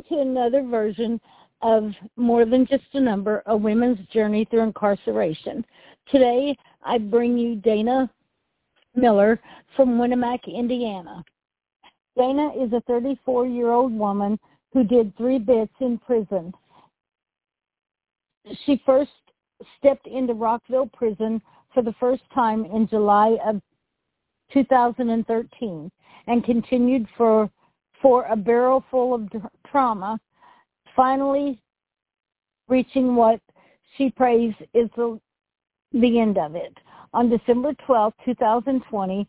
to another version of More Than Just a Number, a women's journey through incarceration. Today, I bring you Dana Miller from Winamac, Indiana. Dana is a 34-year-old woman who did three bits in prison. She first stepped into Rockville prison for the first time in July of 2013 and continued for for a barrel full of trauma, finally reaching what she prays is the, the end of it. On December 12, 2020,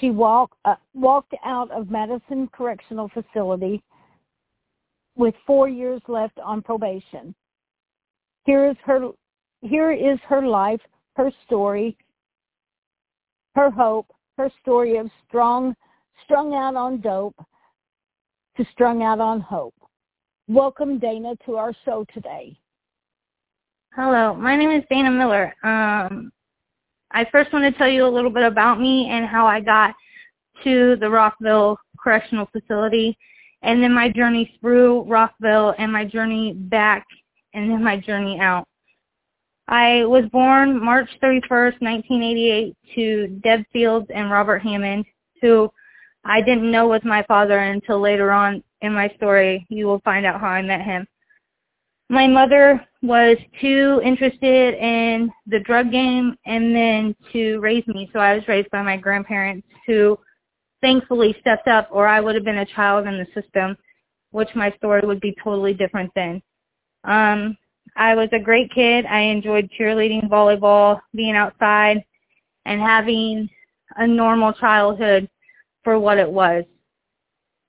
she walk, uh, walked out of Madison Correctional Facility with four years left on probation. Here is her, here is her life, her story, her hope, her story of strong, strung out on dope to strung out on hope. Welcome, Dana, to our show today. Hello, my name is Dana Miller. Um, I first want to tell you a little bit about me and how I got to the Rockville Correctional Facility, and then my journey through Rockville and my journey back, and then my journey out. I was born March 31st, 1988 to Deb Fields and Robert Hammond, who I didn't know was my father until later on in my story. You will find out how I met him. My mother was too interested in the drug game and then to raise me, so I was raised by my grandparents who thankfully stepped up or I would have been a child in the system, which my story would be totally different then. Um, I was a great kid. I enjoyed cheerleading, volleyball, being outside, and having a normal childhood for what it was.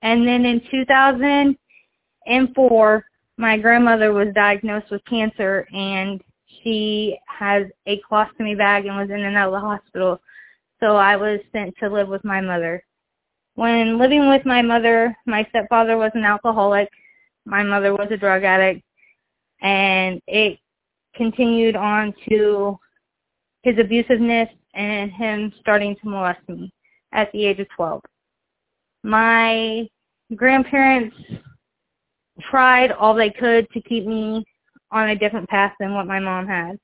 And then in 2004, my grandmother was diagnosed with cancer and she has a colostomy bag and was in and out of the hospital. So I was sent to live with my mother. When living with my mother, my stepfather was an alcoholic. My mother was a drug addict and it continued on to his abusiveness and him starting to molest me at the age of 12. My grandparents tried all they could to keep me on a different path than what my mom had.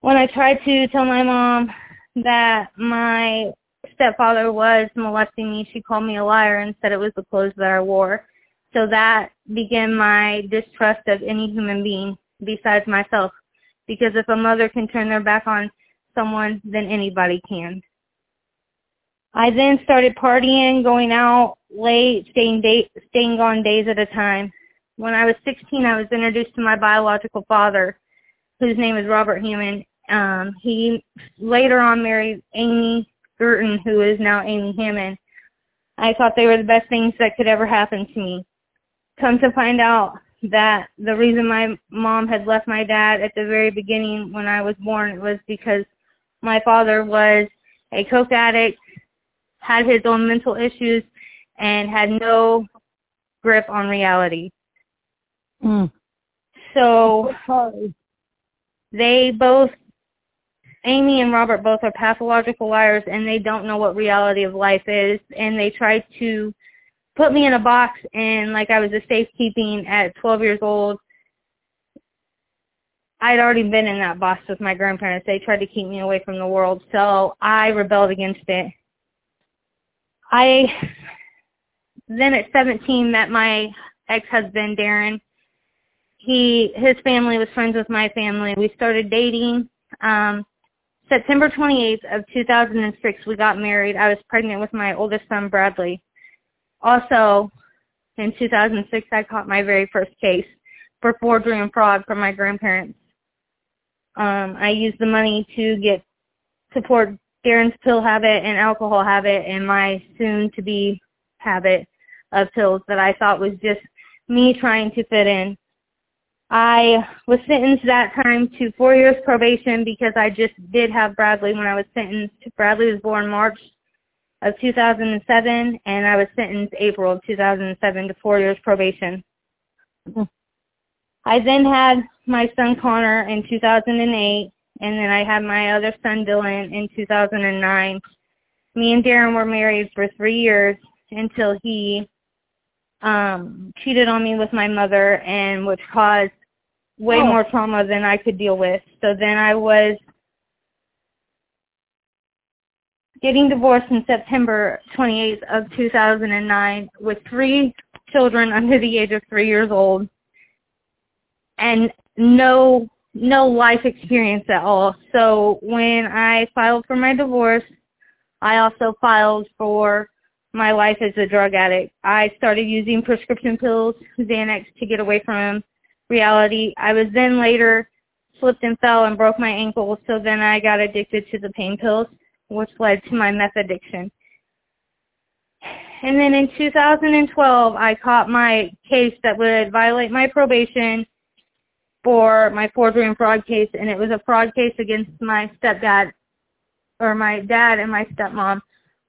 When I tried to tell my mom that my stepfather was molesting me, she called me a liar and said it was the clothes that I wore. So that began my distrust of any human being besides myself. Because if a mother can turn their back on someone, then anybody can. I then started partying, going out late, staying day, staying gone days at a time. When I was 16, I was introduced to my biological father, whose name is Robert Hammond. Um, he later on married Amy Gurton, who is now Amy Hammond. I thought they were the best things that could ever happen to me come to find out that the reason my mom had left my dad at the very beginning when I was born was because my father was a coke addict, had his own mental issues, and had no grip on reality. Mm. So they both, Amy and Robert both are pathological liars and they don't know what reality of life is and they tried to put me in a box and like I was a safekeeping at 12 years old. I'd already been in that box with my grandparents. They tried to keep me away from the world, so I rebelled against it. I then at 17 met my ex-husband Darren. He his family was friends with my family. We started dating. Um September 28th of 2006 we got married. I was pregnant with my oldest son Bradley. Also, in 2006, I caught my very first case for forgery and fraud from my grandparents. Um, I used the money to get support Darren's pill habit and alcohol habit and my soon-to-be habit of pills that I thought was just me trying to fit in. I was sentenced that time to four years probation because I just did have Bradley when I was sentenced. Bradley was born March of 2007, and I was sentenced April of 2007 to four years probation. Mm-hmm. I then had my son Connor in 2008, and then I had my other son Dylan in 2009. Me and Darren were married for three years until he um cheated on me with my mother and which caused way Oh. more trauma than I could deal with. So then I was getting divorced in September 28th of 2009 with three children under the age of 3 years old and no no life experience at all. So when I filed for my divorce, I also filed for my life as a drug addict. I started using prescription pills, Xanax, to get away from reality. I was then later slipped and fell and broke my ankle, so then I got addicted to the pain pills, which led to my meth addiction. And then in 2012, I caught my case that would violate my probation for my forgery and fraud case, and it was a fraud case against my stepdad, or my dad and my stepmom.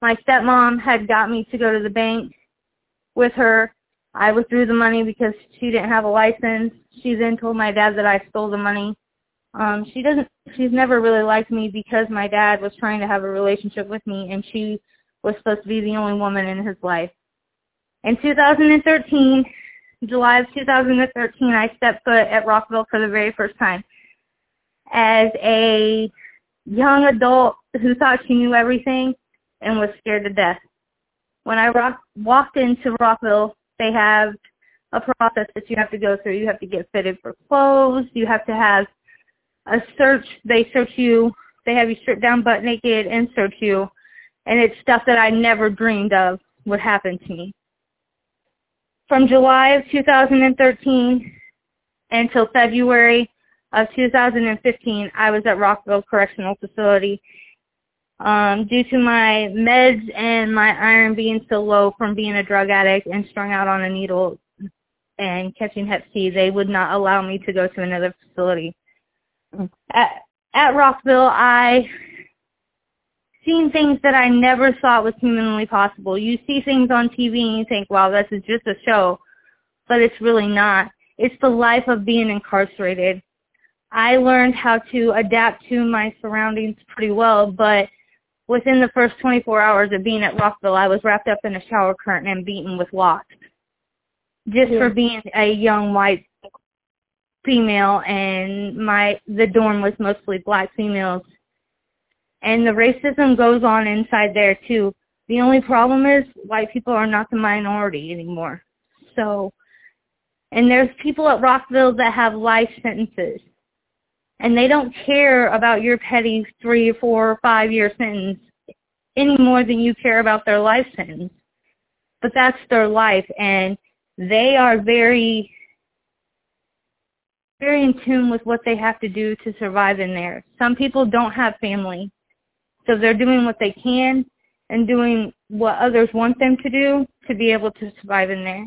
My stepmom had got me to go to the bank with her. I withdrew the money because she didn't have a license. She then told my dad that I stole the money. Um, she doesn't. She's never really liked me because my dad was trying to have a relationship with me, and she was supposed to be the only woman in his life. In 2013, July of 2013, I stepped foot at Rockville for the very first time as a young adult who thought she knew everything and was scared to death. When I rock, walked into Rockville, they have a process that you have to go through. You have to get fitted for clothes. You have to have a search. They search you. They have you stripped down butt naked and search you. And it's stuff that I never dreamed of would happen to me. From July of 2013 until February of 2015, I was at Rockville Correctional Facility. Um, due to my meds and my iron being so low from being a drug addict and strung out on a needle and catching Hep C, they would not allow me to go to another facility. At, at Rockville, I seen things that I never thought was humanly possible. You see things on TV and you think, wow, this is just a show, but it's really not. It's the life of being incarcerated. I learned how to adapt to my surroundings pretty well, but within the first 24 hours of being at Rockville, I was wrapped up in a shower curtain and beaten with locks just Yeah. for being a young white female and my the dorm was mostly black females and the racism goes on inside there too. The only problem is white people are not the minority anymore. So and there's people at rockville that have life sentences. And they don't care about your petty three four five year sentence any more than you care about their life sentence. But that's their life and they are very very in tune with what they have to do to survive in there. Some people don't have family, so they're doing what they can and doing what others want them to do to be able to survive in there.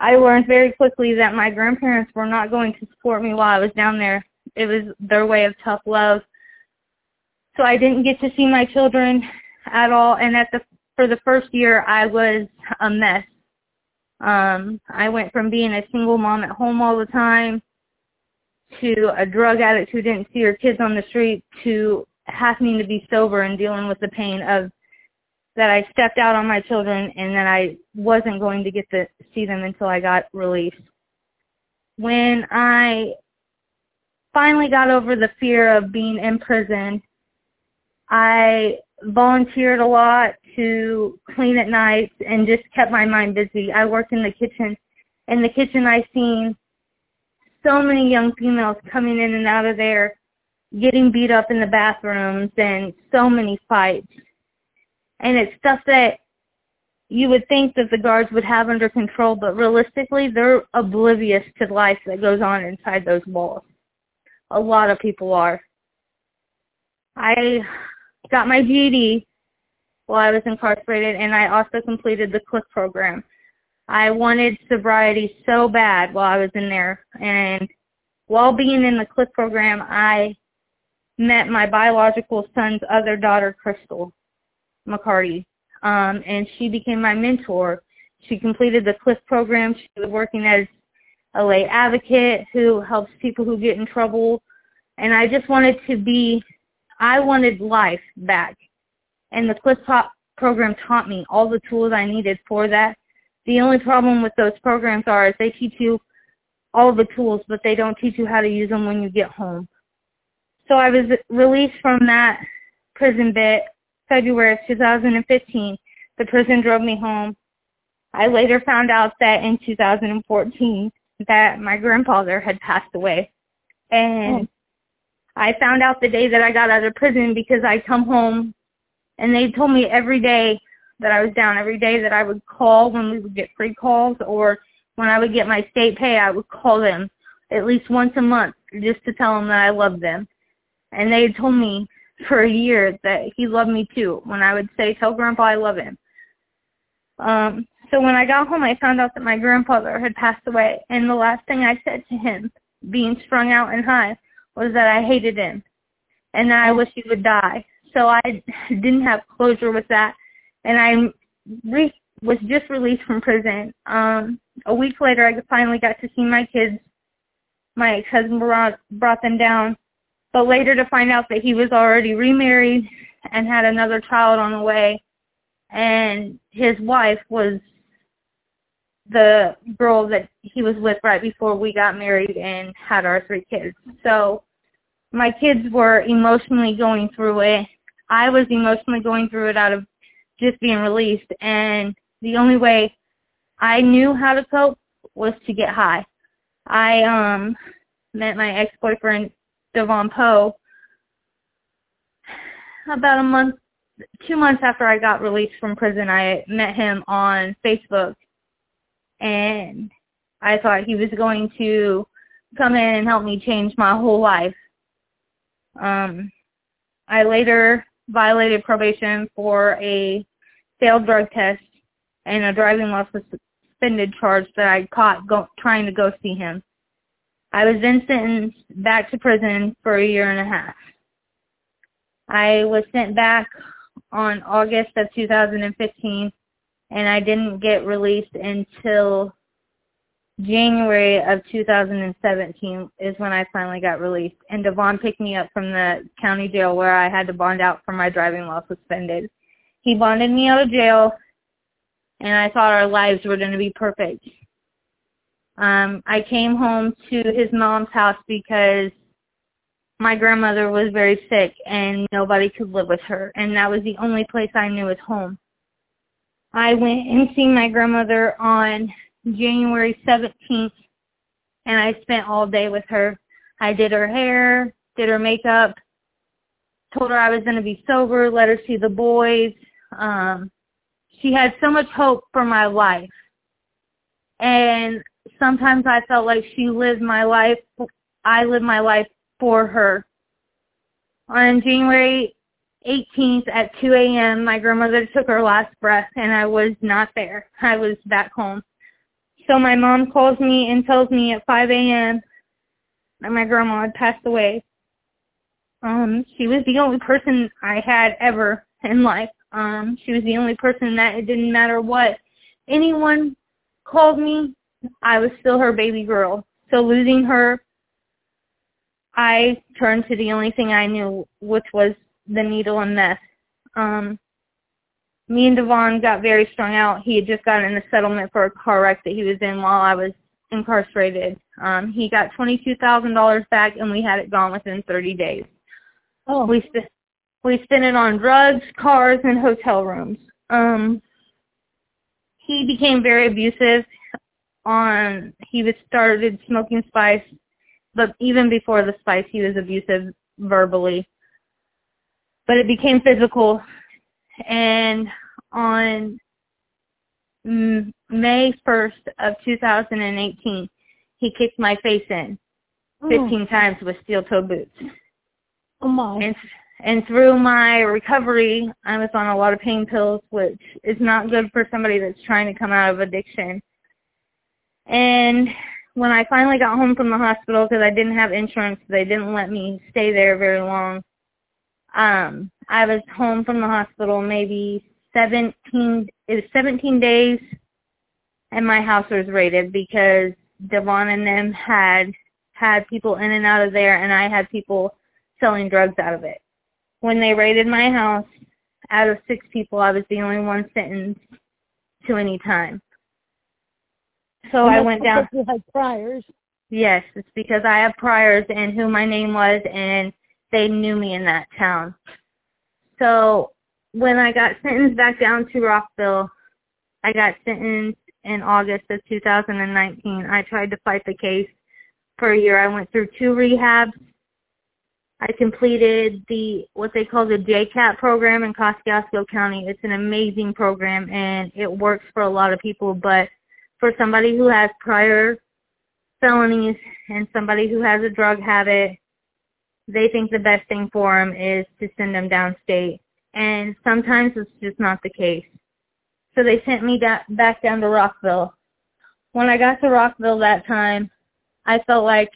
I learned very quickly that my grandparents were not going to support me while I was down there. It was their way of tough love. So I didn't get to see my children at all and at the for the first year I was a mess. Um I went from being a single mom at home all the time to a drug addict who didn't see her kids on the street to having to be sober and dealing with the pain of that I stepped out on my children and that I wasn't going to get to see them until I got released. When I finally got over the fear of being in prison, I volunteered a lot to clean at nights and just kept my mind busy. I worked in the kitchen. In the kitchen I seen so many young females coming in and out of there, getting beat up in the bathrooms and so many fights. And it's stuff that you would think that the guards would have under control, but realistically, they're oblivious to life that goes on inside those walls. A lot of people are. I got my GED while I was incarcerated, and I also completed the CLIC program. I wanted sobriety so bad while I was in there. And while being in the CLIC program, I met my biological son's other daughter, Crystal McCarty. Um, and she became my mentor. She completed the CLIC program. She was working as a lay advocate who helps people who get in trouble. And I just wanted to be, I wanted life back. And the pro- program taught me all the tools I needed for that The only problem with those programs are is they teach you all the tools, but they don't teach you how to use them when you get home. So I was released from that prison bit February of 2015. The prison drove me home. I later found out that in 2014 that my grandfather had passed away. And oh. I found out the day that I got out of prison because I come home and they told me every day that I was down, every day that I would call when we would get free calls or when I would get my state pay, I would call them at least once a month just to tell them that I loved them. And they had told me for a year that he loved me too when I would say, tell grandpa I love him. Um, so when I got home, I found out that my grandfather had passed away. And the last thing I said to him, being strung out and high, was that I hated him and that I wish he would die. So I didn't have closure with that. And I re- was just released from prison. Um, a week later, I finally got to see my kids. My ex-husband brought, brought them down but later to find out that he was already remarried and had another child on the way and his wife was the girl that he was with right before we got married and had our three kids. So my kids were emotionally going through it. I was emotionally going through it out of just being released and the only way I knew how to cope was to get high. I um met my ex-boyfriend Devon Poe about a month, two months after I got released from prison. I met him on Facebook, and I thought he was going to come in and help me change my whole life. Um, I later violated probation for a failed drug test and a driving while suspended charge that I caught go, trying to go see him. I was then sentenced back to prison for a year and a half. I was sent back on August of 2015 and I didn't get released until January of 2017 is when I finally got released. And Devon picked me up from the county jail where I had to bond out for my driving while suspended. He bonded me out of jail and I thought our lives were going to be perfect. Um, I came home to his mom's house because my grandmother was very sick and nobody could live with her, and that was the only place I knew was home. I went and seen my grandmother on January 17th, and I spent all day with her. I did her hair, did her makeup, told her I was going to be sober, let her see the boys. Um, she had so much hope for my life. And sometimes I felt like she lived my life, I lived my life for her. On January 18th at 2 a.m., my grandmother took her last breath and I was not there. I was back home. So my mom calls me and tells me at 5 a.m. that my grandma had passed away. Um, she was the only person I had ever in life. Um, she was the only person that it didn't matter what anyone called me I was still her baby girl. So losing her, I turned to the only thing I knew, which was the needle and meth. Um, me and Devon got very strung out. He had just gotten a settlement for a car wreck that he was in while I was incarcerated. Um, he got $22,000 back and we had it gone within 30 days. Oh. We, st- we spent it on drugs, cars, and hotel rooms. Um, he became very abusive on he was started smoking spice, but even before the spice, he was abusive verbally. But it became physical, and on mm, May 1st of 2018, he kicked my face in mm. 15 oh. times with steel-toe boots. Oh my! And, and through my recovery, I was on a lot of pain pills, which is not good for somebody that's trying to come out of addiction. And when I finally got home from the hospital, because I didn't have insurance, they didn't let me stay there very long. Um, I was home from the hospital maybe 17, it was 17 days, and my house was raided because Devon and them had had people in and out of there, and I had people selling drugs out of it. When they raided my house, out of six people, I was the only one sentenced to any time. So I went down. You had priors. Yes, it's because I have priors and who my name was, and they knew me in that town. So when I got sentenced back down to Rockville, I got sentenced in August of 2019. I tried to fight the case for a year. I went through two rehabs. I completed the what they call the JCAT program in Kosciusko County. It's an amazing program and it works for a lot of people, but for somebody who has prior felonies and somebody who has a drug habit, they think the best thing for them is to send them downstate. And sometimes it's just not the case. So they sent me da- back down to Rockville. When I got to Rockville that time, I felt like,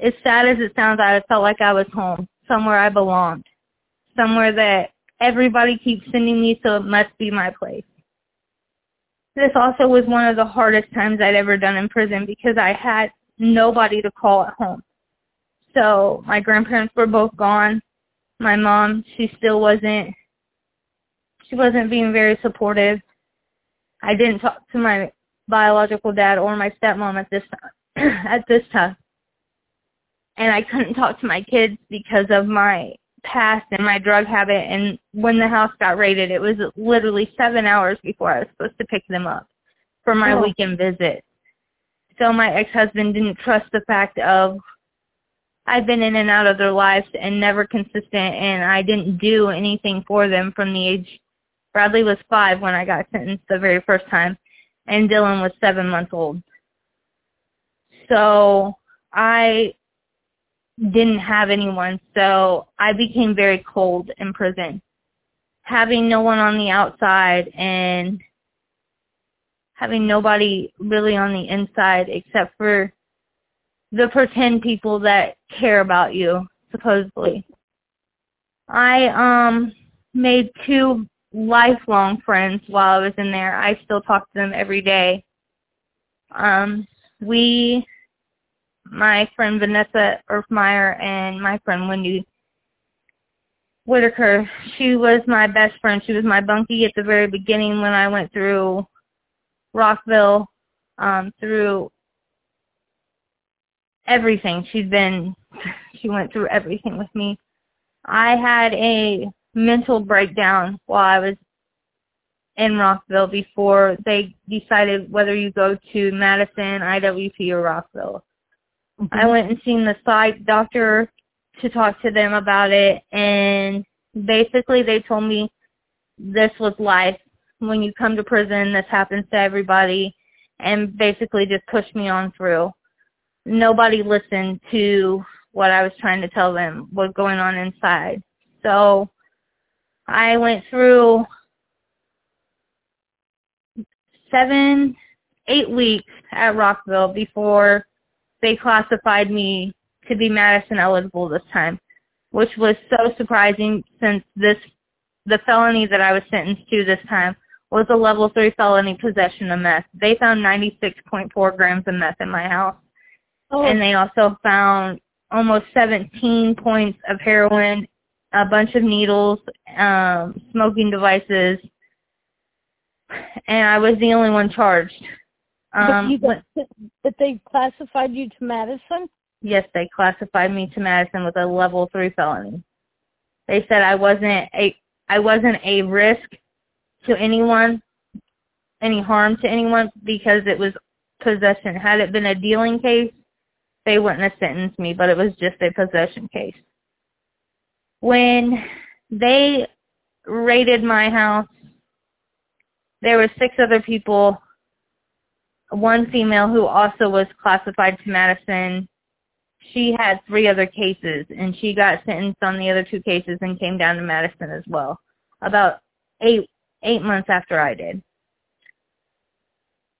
as sad as it sounds, I felt like I was home, somewhere I belonged, somewhere that everybody keeps sending me, so it must be my place. This also was one of the hardest times I'd ever done in prison because I had nobody to call at home. So my grandparents were both gone. My mom, she still wasn't, she wasn't being very supportive. I didn't talk to my biological dad or my stepmom at this time, at this time. And I couldn't talk to my kids because of my past and my drug habit and when the house got raided it was literally seven hours before I was supposed to pick them up for my Oh. weekend visit. So my ex husband didn't trust the fact of I've been in and out of their lives and never consistent and I didn't do anything for them from the age Bradley was five when I got sentenced the very first time and Dylan was seven months old. So I didn't have anyone, so I became very cold in prison. Having no one on the outside and having nobody really on the inside except for the pretend people that care about you, supposedly. I um made two lifelong friends while I was in there. I still talk to them every day. Um we my friend Vanessa Erfmeyer and my friend Wendy Whitaker. She was my best friend. She was my bunkie at the very beginning when I went through Rockville, um, through everything. She's been, she went through everything with me. I had a mental breakdown while I was in Rockville before they decided whether you go to Madison, IWP, or Rockville. Mm-hmm. I went and seen the psych doctor to talk to them about it, and basically they told me this was life. When you come to prison, this happens to everybody, and basically just pushed me on through. Nobody listened to what I was trying to tell them, what going on inside. So I went through seven, eight weeks at Rockville before they classified me to be Madison eligible this time, which was so surprising since this the felony that I was sentenced to this time was a level three felony possession of meth. They found 96.4 grams of meth in my house, Oh, and they also found almost 17 points of heroin, a bunch of needles, um, smoking devices, and I was the only one charged. But Um, you when- got, but they classified you to Madison. yes, they classified me to Madison with a level three felony. They said I wasn't a I wasn't a risk to anyone, any harm to anyone because it was possession. Had it been a dealing case, they wouldn't have sentenced me, but it was just a possession case. When they raided my house, there were six other people, one female who also was classified to Madison she had three other cases and she got sentenced on the other two cases and came down to Madison as well. About eight eight months after I did.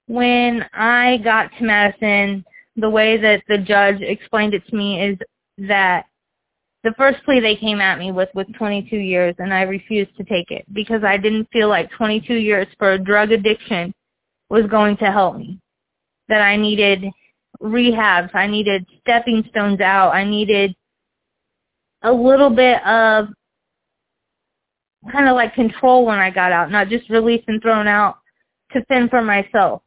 When I got to Madison, the way that the judge explained it to me is that the first plea they came at me with was 22 years and I refused to take it because I didn't feel like 22 years for a drug addiction was going to help me. That I needed rehabs. I needed stepping stones out. I needed a little bit of kind of like control when I got out, not just released and thrown out to fend for myself.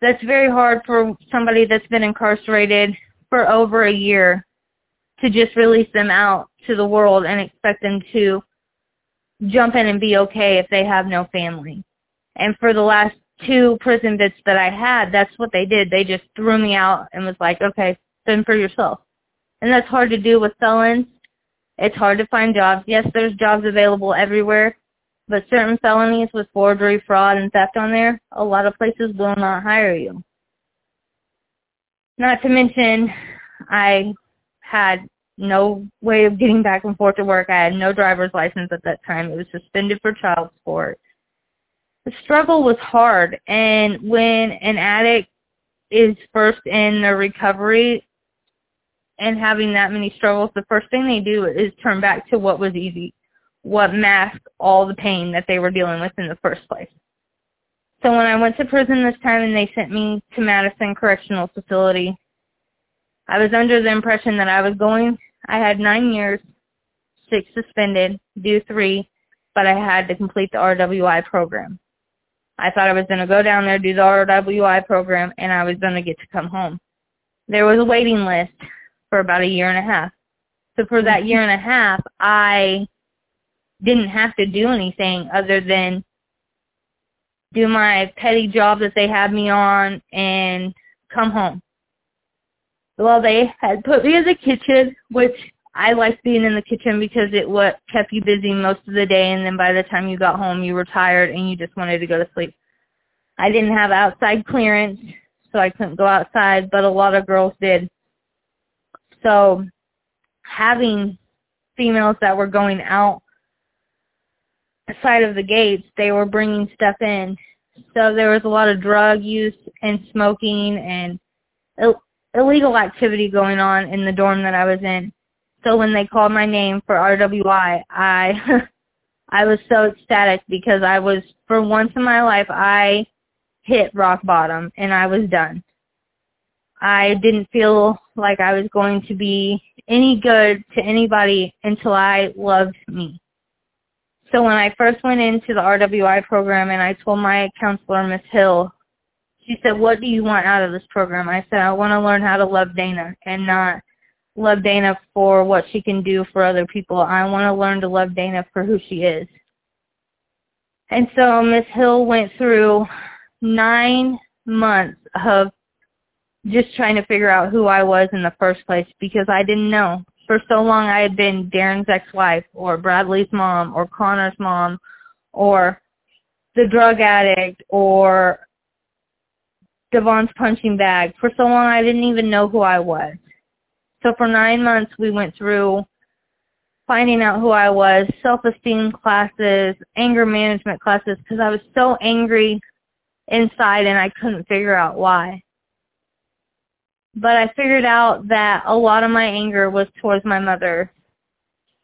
that's very hard for somebody that's been incarcerated for over a year to just release them out to the world and expect them to jump in and be okay if they have no family. And for the last two prison bits that I had, that's what they did. They just threw me out and was like, okay, fend for yourself. And that's hard to do with felons. It's hard to find jobs. Yes, there's jobs available everywhere, but certain felonies with forgery, fraud, and theft on there, a lot of places will not hire you. Not to mention, I had no way of getting back and forth to work. I had no driver's license at that time. It was suspended for child support. The struggle was hard, and when an addict is first in their recovery and having that many struggles, the first thing they do is turn back to what was easy what masked all the pain that they were dealing with in the first place. So when I went to prison this time and they sent me to Madison Correctional Facility, I was under the impression that I was going, I had nine years, six suspended, do three, but I had to complete the RWI program. I thought I was going to go down there, do the RWI program, and I was going to get to come home. There was a waiting list for about a year and a half. So for that year and a half, I didn't have to do anything other than do my petty job that they had me on and come home. Well, they had put me in the kitchen, which I liked being in the kitchen because it what kept you busy most of the day, and then by the time you got home, you were tired and you just wanted to go to sleep. I didn't have outside clearance, so I couldn't go outside, but a lot of girls did. So having females that were going out side of the gates, they were bringing stuff in. So there was a lot of drug use and smoking and Ill- illegal activity going on in the dorm that I was in. So when they called my name for RWI, I I was so ecstatic because I was for once in my life I hit rock bottom and I was done. I didn't feel like I was going to be any good to anybody until I loved me. So when I first went into the RWI program and I told my counselor, Miss Hill, she said, what do you want out of this program? I said, I want to learn how to love Dana and not love Dana for what she can do for other people. I want to learn to love Dana for who she is. And so Miss Hill went through nine months of just trying to figure out who I was in the first place because I didn't know for so long I had been Darren's ex-wife or Bradley's mom or Connor's mom or the drug addict or Devon's punching bag. For so long I didn't even know who I was. So for nine months we went through finding out who I was, self-esteem classes, anger management classes, because I was so angry inside and I couldn't figure out why. But I figured out that a lot of my anger was towards my mother.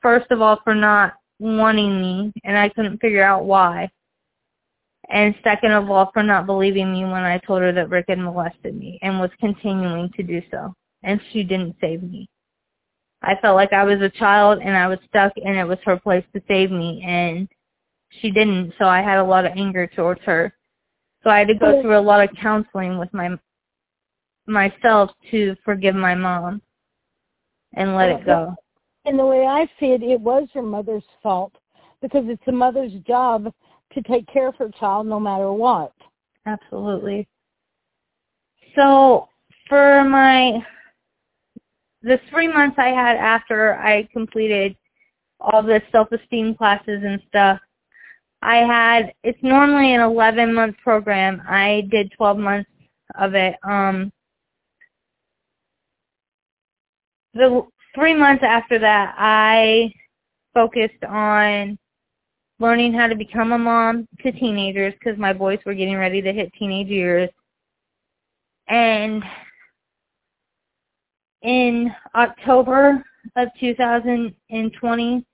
First of all, for not wanting me, and I couldn't figure out why. And second of all, for not believing me when I told her that Rick had molested me and was continuing to do so. And she didn't save me. I felt like I was a child and I was stuck and it was her place to save me and she didn't, so I had a lot of anger towards her. So I had to go oh. through a lot of counseling with my myself to forgive my mom and let it go. And the way I see it, it was your mother's fault because it's a mother's job to take care of her child no matter what. Absolutely. So for my the three months I had after I completed all the self-esteem classes and stuff, I had it's normally an 11 month program. I did 12 months of it. Um the three months after that, I focused on learning how to become a mom to teenagers because my boys were getting ready to hit teenage years. And in October of 2020,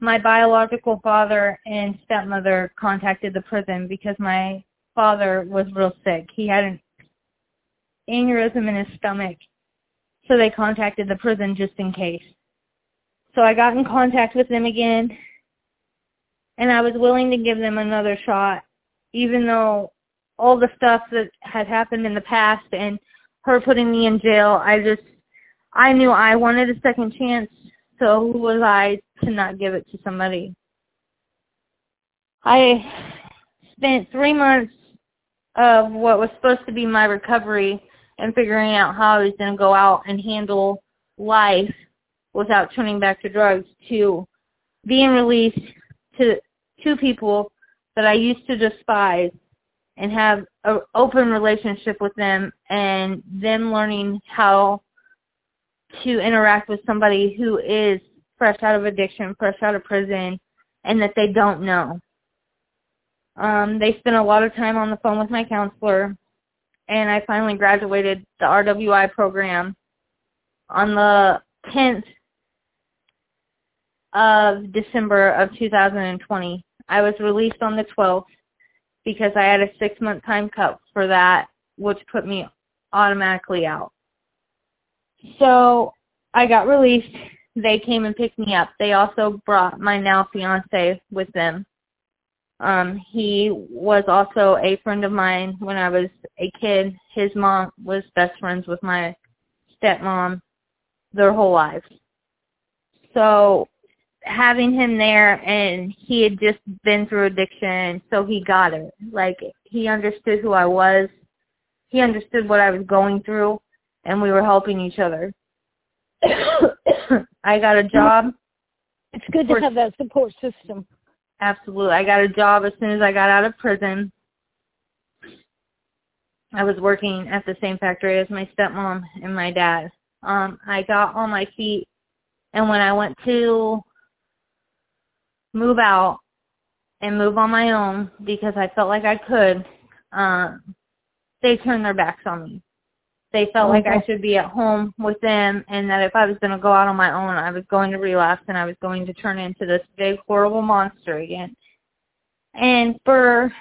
my biological father and stepmother contacted the prison because my father was real sick. He had an aneurysm in his stomach so they contacted the prison just in case. So I got in contact with them again, and I was willing to give them another shot, even though all the stuff that had happened in the past and her putting me in jail, I just I knew I wanted a second chance, so who was I to not give it to somebody? I spent three months of what was supposed to be my recovery and figuring out how I was going to go out and handle life without turning back to drugs to being released to two people that I used to despise and have an open relationship with them and them learning how to interact with somebody who is fresh out of addiction, fresh out of prison, and that they don't know. Um, they spent a lot of time on the phone with my counselor, and I finally graduated the RWI program on the 10th of December of 2020. I was released on the 12th because I had a six-month time cut for that, which put me automatically out. So I got released. They came and picked me up. They also brought my now fiance with them. Um, he was also a friend of mine when I was a kid. His mom was best friends with my stepmom their whole lives. So having him there and he had just been through addiction, so he got it. Like he understood who I was. He understood what I was going through and we were helping each other. I got a job. It's good to have that support system. Absolutely. I got a job as soon as I got out of prison. I was working at the same factory as my stepmom and my dad. Um, I got on my feet, and when I went to move out and move on my own because I felt like I could, um, they turned their backs on me they felt okay. like I should be at home with them and that if I was going to go out on my own, I was going to relapse and I was going to turn into this big horrible monster again. And for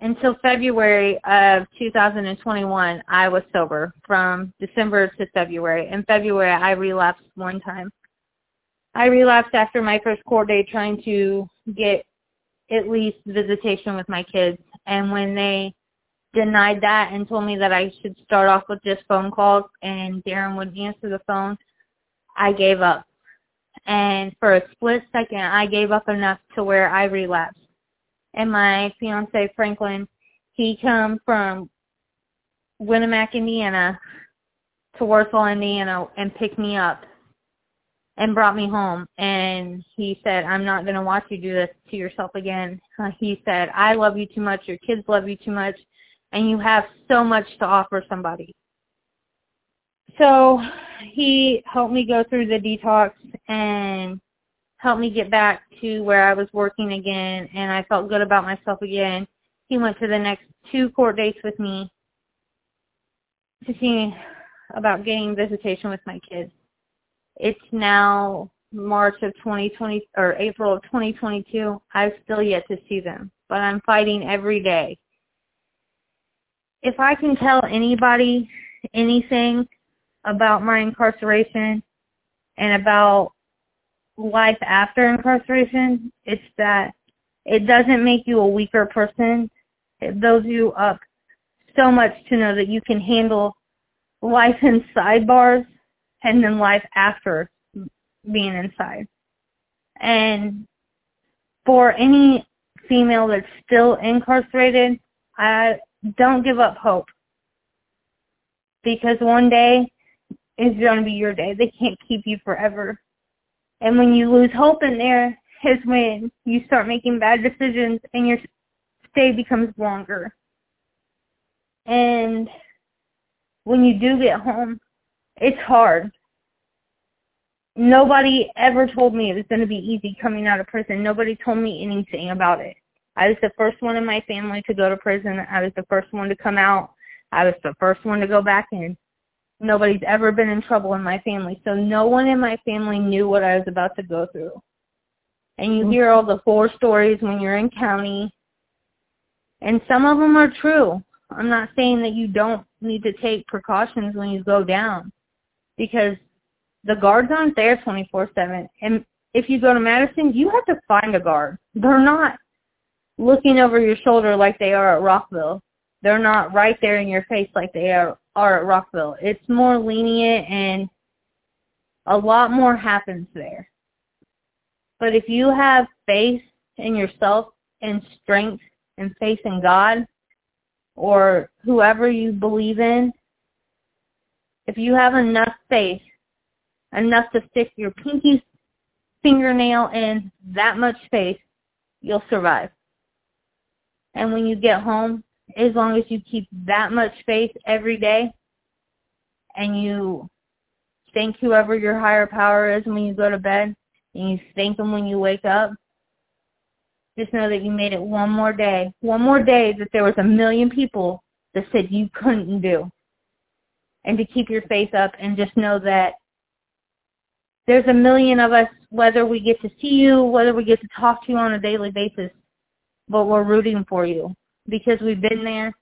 until February of 2021, I was sober from December to February. In February, I relapsed one time. I relapsed after my first court day trying to get at least visitation with my kids. And when they denied that and told me that I should start off with just phone calls and Darren wouldn't answer the phone, I gave up. And for a split second, I gave up enough to where I relapsed. And my fiance, Franklin, he come from Winamac, Indiana to Warsaw, Indiana and picked me up and brought me home and he said i'm not going to watch you do this to yourself again uh, he said i love you too much your kids love you too much and you have so much to offer somebody. So he helped me go through the detox and helped me get back to where I was working again and I felt good about myself again. He went to the next two court dates with me to see about getting visitation with my kids. It's now March of 2020 or April of 2022. I've still yet to see them, but I'm fighting every day if I can tell anybody anything about my incarceration and about life after incarceration, it's that it doesn't make you a weaker person. It builds you up so much to know that you can handle life inside bars and then life after being inside. And for any female that's still incarcerated, I don't give up hope. Because one day is going to be your day. They can't keep you forever. And when you lose hope in there is when you start making bad decisions and your stay becomes longer. And when you do get home, it's hard. Nobody ever told me it was going to be easy coming out of prison. Nobody told me anything about it. I was the first one in my family to go to prison. I was the first one to come out. I was the first one to go back in. Nobody's ever been in trouble in my family. So no one in my family knew what I was about to go through. And you hear all the horror stories when you're in county. And some of them are true. I'm not saying that you don't need to take precautions when you go down because the guards aren't there 24-7. And if you go to Madison, you have to find a guard. They're not looking over your shoulder like they are at Rockville. They're not right there in your face like they are, are at Rockville. It's more lenient and a lot more happens there. But if you have faith in yourself and strength and faith in God or whoever you believe in, if you have enough faith, enough to stick your pinky fingernail in that much faith, you'll survive. And when you get home, as long as you keep that much faith every day and you thank whoever your higher power is when you go to bed and you thank them when you wake up, just know that you made it one more day. One more day that there was a million people that said you couldn't do. And to keep your faith up and just know that there's a million of us, whether we get to see you, whether we get to talk to you on a daily basis, but we're rooting for you because we've been there.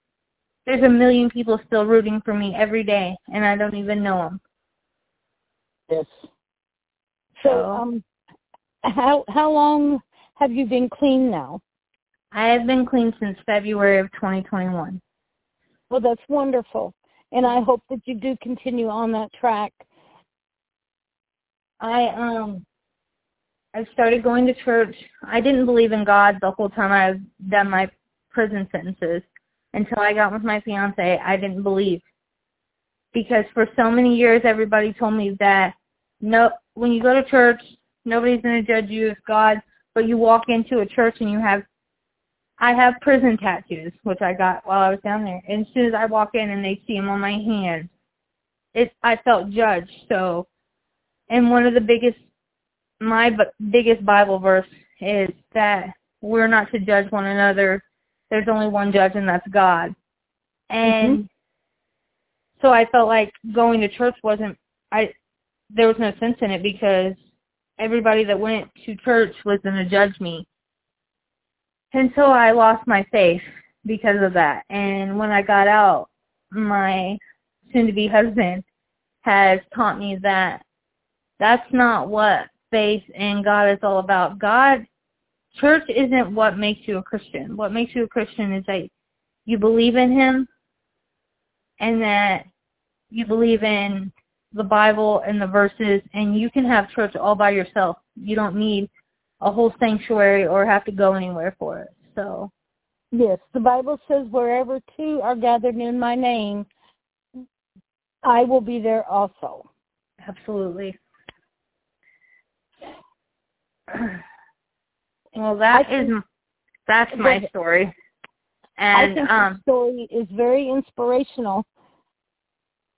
There's a million people still rooting for me every day, and I don't even know them. Yes. So, um, how how long have you been clean now? I have been clean since February of 2021. Well, that's wonderful, and I hope that you do continue on that track. I um I started going to church. I didn't believe in God the whole time I've done my prison sentences until I got with my fiance. I didn't believe because for so many years everybody told me that no when you go to church nobody's going to judge you as God, but you walk into a church and you have I have prison tattoos which I got while I was down there. And as soon as I walk in and they see them on my hands, it I felt judged. So and one of the biggest my biggest Bible verse is that we're not to judge one another. There's only one judge, and that's God. And mm-hmm. so I felt like going to church wasn't. I there was no sense in it because everybody that went to church was going to judge me. And so I lost my faith because of that. And when I got out, my soon-to-be husband has taught me that that's not what faith in God is all about. God, church isn't what makes you a Christian. What makes you a Christian is that you believe in Him and that you believe in the Bible and the verses, and you can have church all by yourself. You don't need a whole sanctuary or have to go anywhere for it. So, yes, the Bible says, "Wherever two are gathered in My name, I will be there also." Absolutely. Well, that is that's my story. And I think um, the story is very inspirational,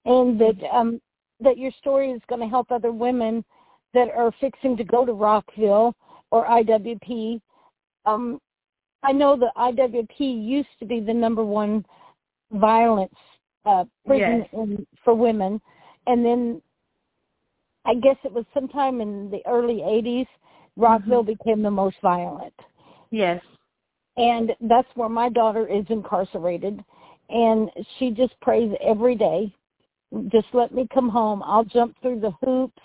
and that um, that your story is going to help other women that are fixing to go to Rockville or IWP. Um, I know that IWP used to be the number one violence uh, prison yes. in, for women, and then I guess it was sometime in the early 80s Rockville mm-hmm. became the most violent. Yes. And that's where my daughter is incarcerated. And she just prays every day. Just let me come home. I'll jump through the hoops.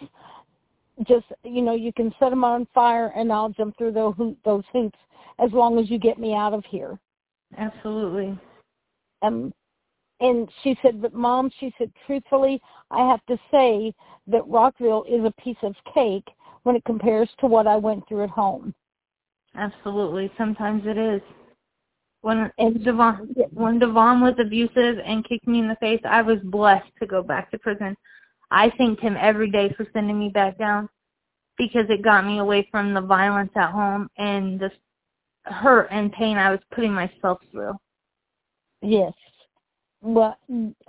Just, you know, you can set them on fire and I'll jump through those, those hoops as long as you get me out of here. Absolutely. Um, and she said, but mom, she said, truthfully, I have to say that Rockville is a piece of cake when it compares to what I went through at home. Absolutely. Sometimes it is. When and Devon when Devon was abusive and kicked me in the face, I was blessed to go back to prison. I thanked him every day for sending me back down because it got me away from the violence at home and the hurt and pain I was putting myself through. Yes. Well,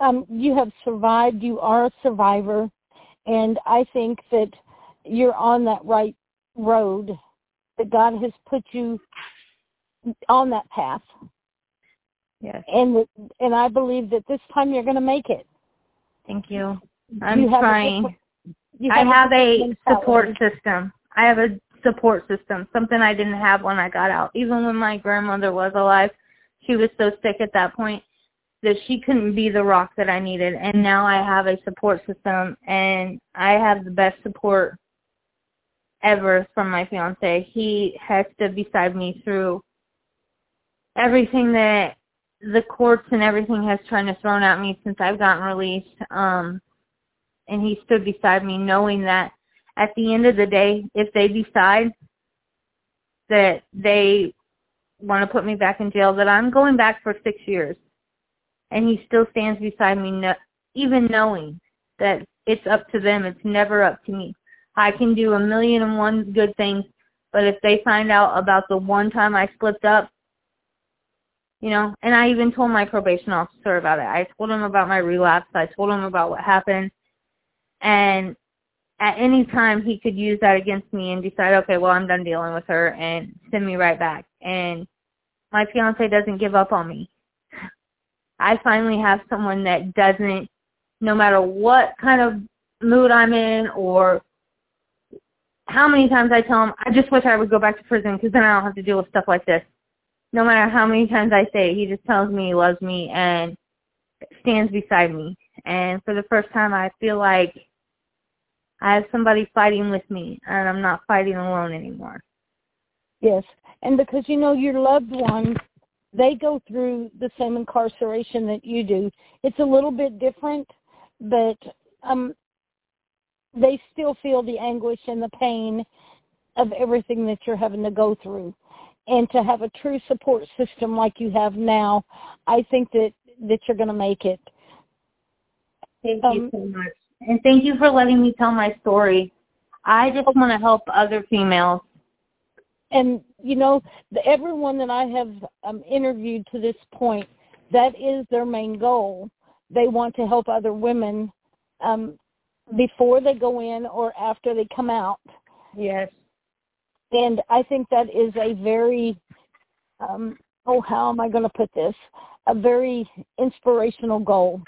um, you have survived. You are a survivor, and I think that you're on that right road, that God has put you on that path. Yes. And and I believe that this time you're going to make it. Thank you. I'm you trying. Have I have a support system. I have a support system, something I didn't have when I got out. Even when my grandmother was alive, she was so sick at that point that she couldn't be the rock that I needed. And now I have a support system, and I have the best support ever from my fiance. He has stood beside me through everything that the courts and everything has trying to thrown at me since I've gotten released. Um, and he stood beside me knowing that at the end of the day, if they decide that they want to put me back in jail, that I'm going back for six years. And he still stands beside me, no, even knowing that it's up to them. It's never up to me. I can do a million and one good things, but if they find out about the one time I slipped up, you know, and I even told my probation officer about it. I told him about my relapse. I told him about what happened. And at any time he could use that against me and decide, okay, well, I'm done dealing with her and send me right back. And my fiance doesn't give up on me. I finally have someone that doesn't, no matter what kind of mood I'm in or how many times I tell him, I just wish I would go back to prison because then I don't have to deal with stuff like this. No matter how many times I say it, he just tells me he loves me and stands beside me. And for the first time, I feel like I have somebody fighting with me and I'm not fighting alone anymore. Yes. And because you know your loved ones, they go through the same incarceration that you do. It's a little bit different, but um they still feel the anguish and the pain of everything that you're having to go through. And to have a true support system like you have now, I think that that you're going to make it. Thank um, you so much. And thank you for letting me tell my story. I just want to help other females. And, you know, the, everyone that I have um, interviewed to this point, that is their main goal. They want to help other women um, before they go in or after they come out. Yes. And I think that is a very, um, oh, how am I going to put this? A very inspirational goal.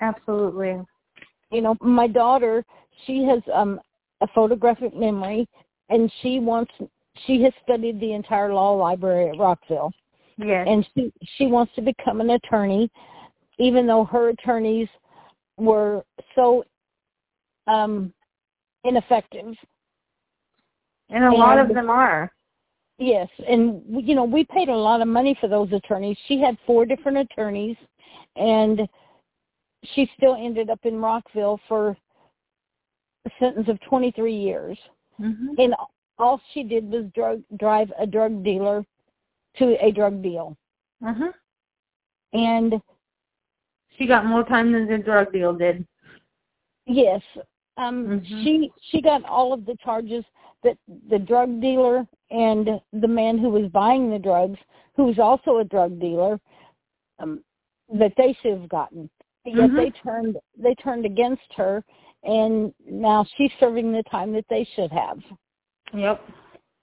Absolutely you know, my daughter, she has um a photographic memory and she wants she has studied the entire law library at Rockville. Yes. And she she wants to become an attorney even though her attorneys were so um ineffective. And a and, lot of them are. Yes, and you know, we paid a lot of money for those attorneys. She had four different attorneys and she still ended up in Rockville for a sentence of 23 years. Mm-hmm. And all she did was drug, drive a drug dealer to a drug deal. Uh-huh. And she got more time than the drug deal did. Yes. Um mm-hmm. she she got all of the charges that the drug dealer and the man who was buying the drugs, who was also a drug dealer, um, that they should have gotten. Yet mm-hmm. they turned they turned against her and now she's serving the time that they should have. Yep.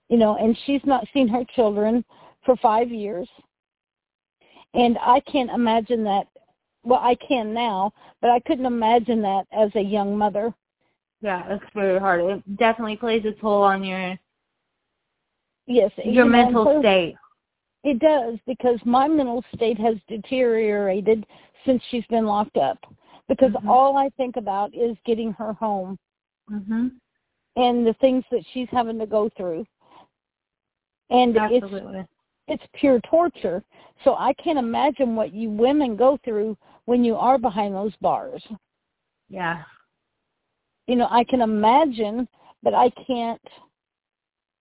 You know and she's not seen her children for five years. And i can't imagine that well i can now but i couldn't imagine that as a young mother yeah it's very hard it definitely plays a toll on your yes your mental state it does because my mental state has deteriorated since she's been locked up because mm-hmm. all I think about is getting her home mm-hmm. and the things that she's having to go through. And Absolutely. it's it's pure torture. So I can't imagine what you women go through when you are behind those bars. Yeah. You know, I can imagine, but I can't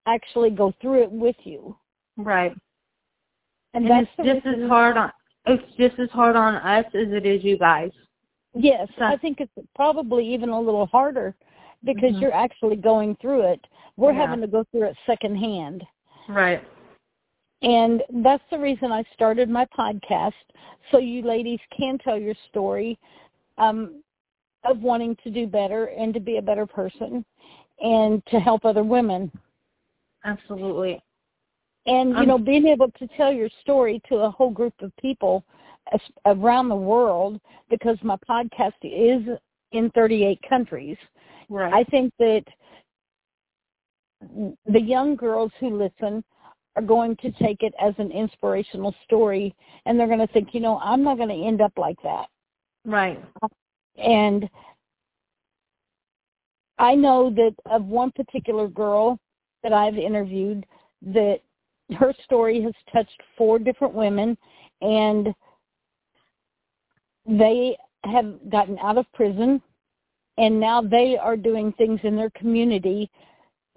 actually go through it with you. Right. And, and that's it's just as hard on it's just as hard on us as it is you guys. Yes, so. I think it's probably even a little harder because mm-hmm. you're actually going through it. We're yeah. having to go through it secondhand. Right. And that's the reason I started my podcast, so you ladies can tell your story um, of wanting to do better and to be a better person and to help other women. Absolutely. And, you um, know, being able to tell your story to a whole group of people around the world, because my podcast is in 38 countries, right. I think that the young girls who listen are going to take it as an inspirational story and they're going to think, you know, I'm not going to end up like that. Right. And I know that of one particular girl that I've interviewed that her story has touched four different women, and they have gotten out of prison, and now they are doing things in their community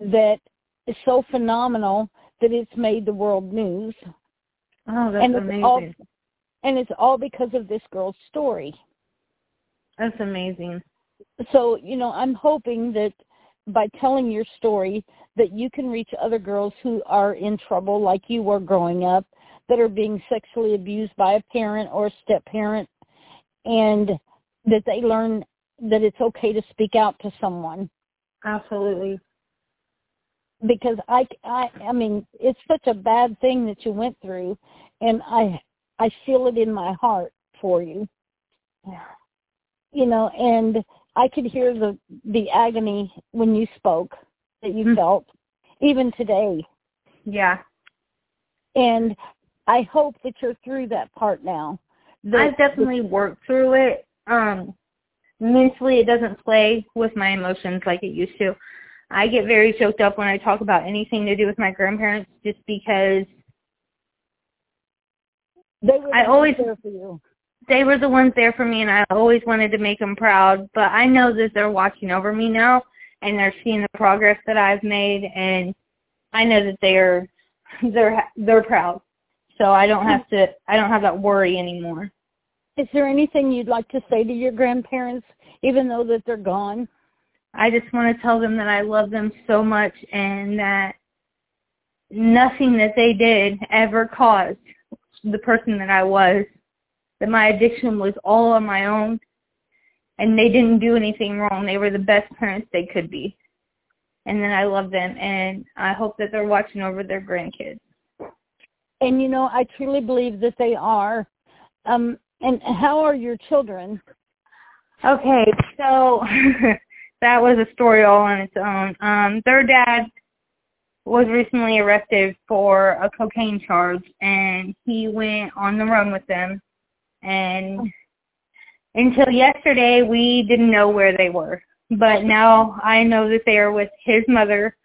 that is so phenomenal that it's made the world news. Oh, that's and amazing. All, and it's all because of this girl's story. That's amazing. So, you know, I'm hoping that by telling your story that you can reach other girls who are in trouble like you were growing up that are being sexually abused by a parent or a step parent and that they learn that it's okay to speak out to someone Absolutely. because I, I I mean it's such a bad thing that you went through and I I feel it in my heart for you. Yeah. You know, and I could hear the the agony when you spoke that you mm-hmm. felt even today. Yeah. And I hope that you're through that part now. That, I've definitely worked through it. Um mentally it doesn't play with my emotions like it used to. I get very choked up when I talk about anything to do with my grandparents just because they were I always there for you. They were the ones there for me, and I always wanted to make them proud. But I know that they're watching over me now, and they're seeing the progress that I've made, and I know that they're they're they're proud. So I don't have to I don't have that worry anymore. Is there anything you'd like to say to your grandparents, even though that they're gone? I just want to tell them that I love them so much and that nothing that they did ever caused the person that I was, that my addiction was all on my own, and they didn't do anything wrong. They were the best parents they could be. And then I love them, and I hope that they're watching over their grandkids. And you know, I truly believe that they are. Um, and how are your children? Okay, so that was a story all on its own. Um, their dad was recently arrested for a cocaine charge and he went on the run with them and until yesterday we didn't know where they were but now i know that they are with his mother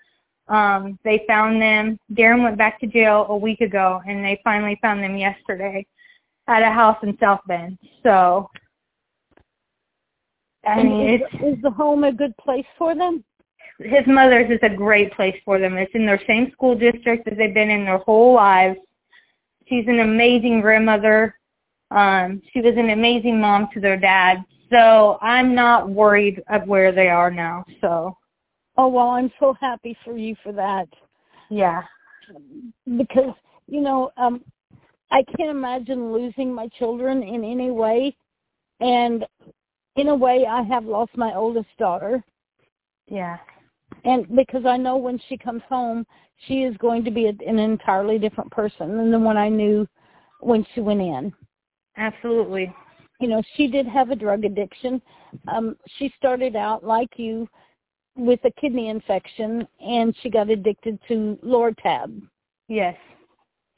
um they found them darren went back to jail a week ago and they finally found them yesterday at a house in south bend so I mean, is, is the home a good place for them his mother's is a great place for them. It's in their same school district that they've been in their whole lives. She's an amazing grandmother. Um, she was an amazing mom to their dad. So I'm not worried of where they are now. So Oh well I'm so happy for you for that. Yeah. Because, you know, um I can't imagine losing my children in any way and in a way I have lost my oldest daughter. Yeah and because I know when she comes home, she is going to be a, an entirely different person than the one I knew when she went in. Absolutely. You know, she did have a drug addiction. Um, she started out like you with a kidney infection, and she got addicted to Lortab. Yes.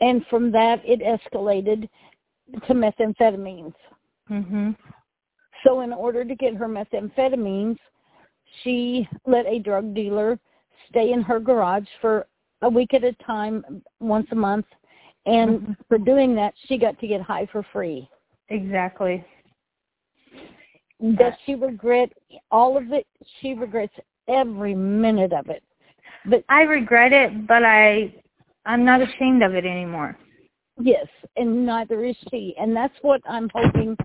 And from that, it escalated to methamphetamines. Mhm. So in order to get her methamphetamines, she let a drug dealer stay in her garage for a week at a time, once a month, and mm-hmm. for doing that, she got to get high for free. Exactly. Does she regret all of it? She regrets every minute of it. But I regret it, but I I'm not ashamed of it anymore. Yes, and neither is she. And that's what I'm hoping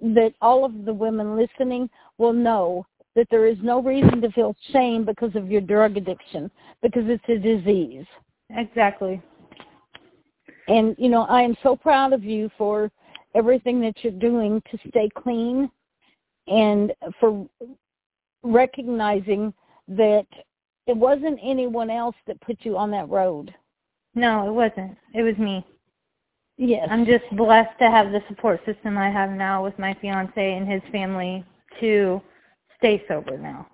that all of the women listening will know that there is no reason to feel shame because of your drug addiction because it's a disease. Exactly. And you know, I am so proud of you for everything that you're doing to stay clean and for recognizing that it wasn't anyone else that put you on that road. No, it wasn't. It was me. Yes. I'm just blessed to have the support system I have now with my fiance and his family to stay sober now.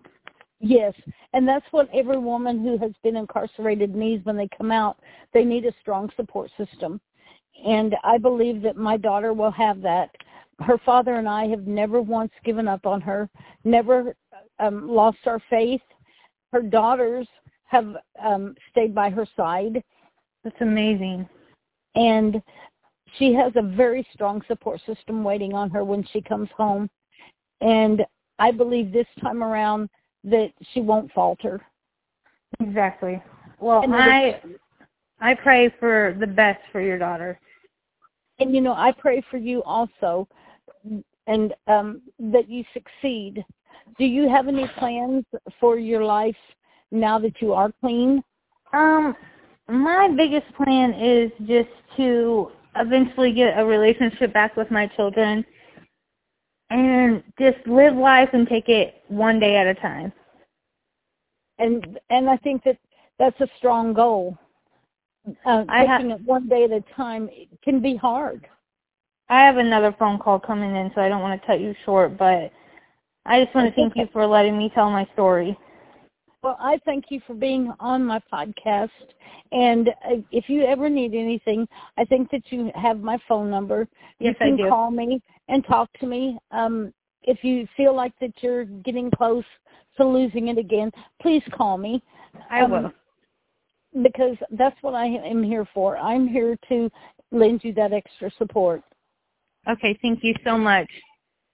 Yes, and that's what every woman who has been incarcerated needs when they come out. They need a strong support system. And I believe that my daughter will have that. Her father and I have never once given up on her, never um, lost our faith. Her daughters have um, stayed by her side. That's amazing. And she has a very strong support system waiting on her when she comes home. And I believe this time around that she won't falter. Exactly. Well, and I I pray for the best for your daughter. And you know, I pray for you also and um that you succeed. Do you have any plans for your life now that you are clean? Um my biggest plan is just to eventually get a relationship back with my children and just live life and take it one day at a time. And and I think that that's a strong goal. Uh, taking ha- it one day at a time can be hard. I have another phone call coming in, so I don't want to cut you short, but I just want to thank you for letting me tell my story. Well, I thank you for being on my podcast. And uh, if you ever need anything, I think that you have my phone number. Yes, you can I do. call me and talk to me. Um, if you feel like that you're getting close to losing it again, please call me. I um, will. Because that's what I am here for. I'm here to lend you that extra support. Okay, thank you so much.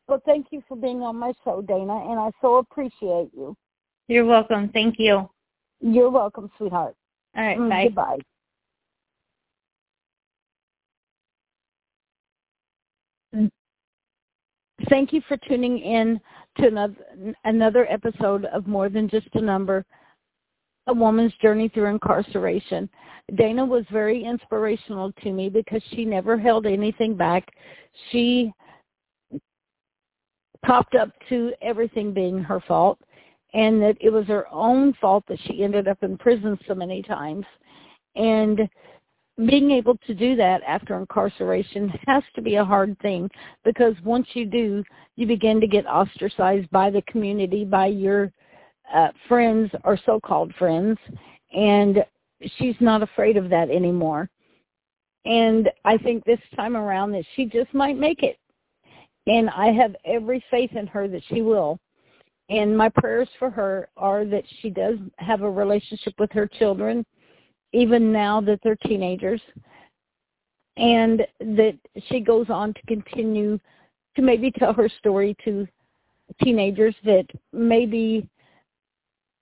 Well, thank you for being on my show, Dana, and I so appreciate you. You're welcome. Thank you. You're welcome, sweetheart. All right. Mm, bye. Goodbye. Thank you for tuning in to another, another episode of More Than Just a Number, A Woman's Journey Through Incarceration. Dana was very inspirational to me because she never held anything back. She popped up to everything being her fault and that it was her own fault that she ended up in prison so many times. And being able to do that after incarceration has to be a hard thing because once you do, you begin to get ostracized by the community, by your uh, friends or so-called friends, and she's not afraid of that anymore. And I think this time around that she just might make it. And I have every faith in her that she will. And my prayers for her are that she does have a relationship with her children, even now that they're teenagers, and that she goes on to continue to maybe tell her story to teenagers that maybe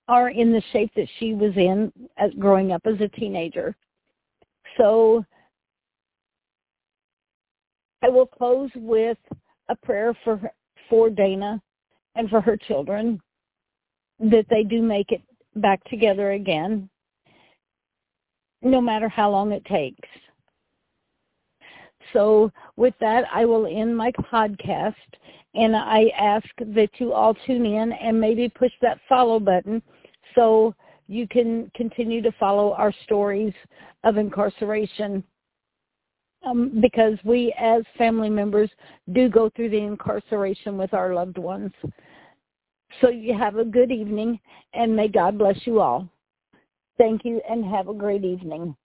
are in the shape that she was in as growing up as a teenager. So I will close with a prayer for for Dana and for her children that they do make it back together again, no matter how long it takes. So with that, I will end my podcast, and I ask that you all tune in and maybe push that follow button so you can continue to follow our stories of incarceration um, because we as family members do go through the incarceration with our loved ones. So you have a good evening and may God bless you all. Thank you and have a great evening.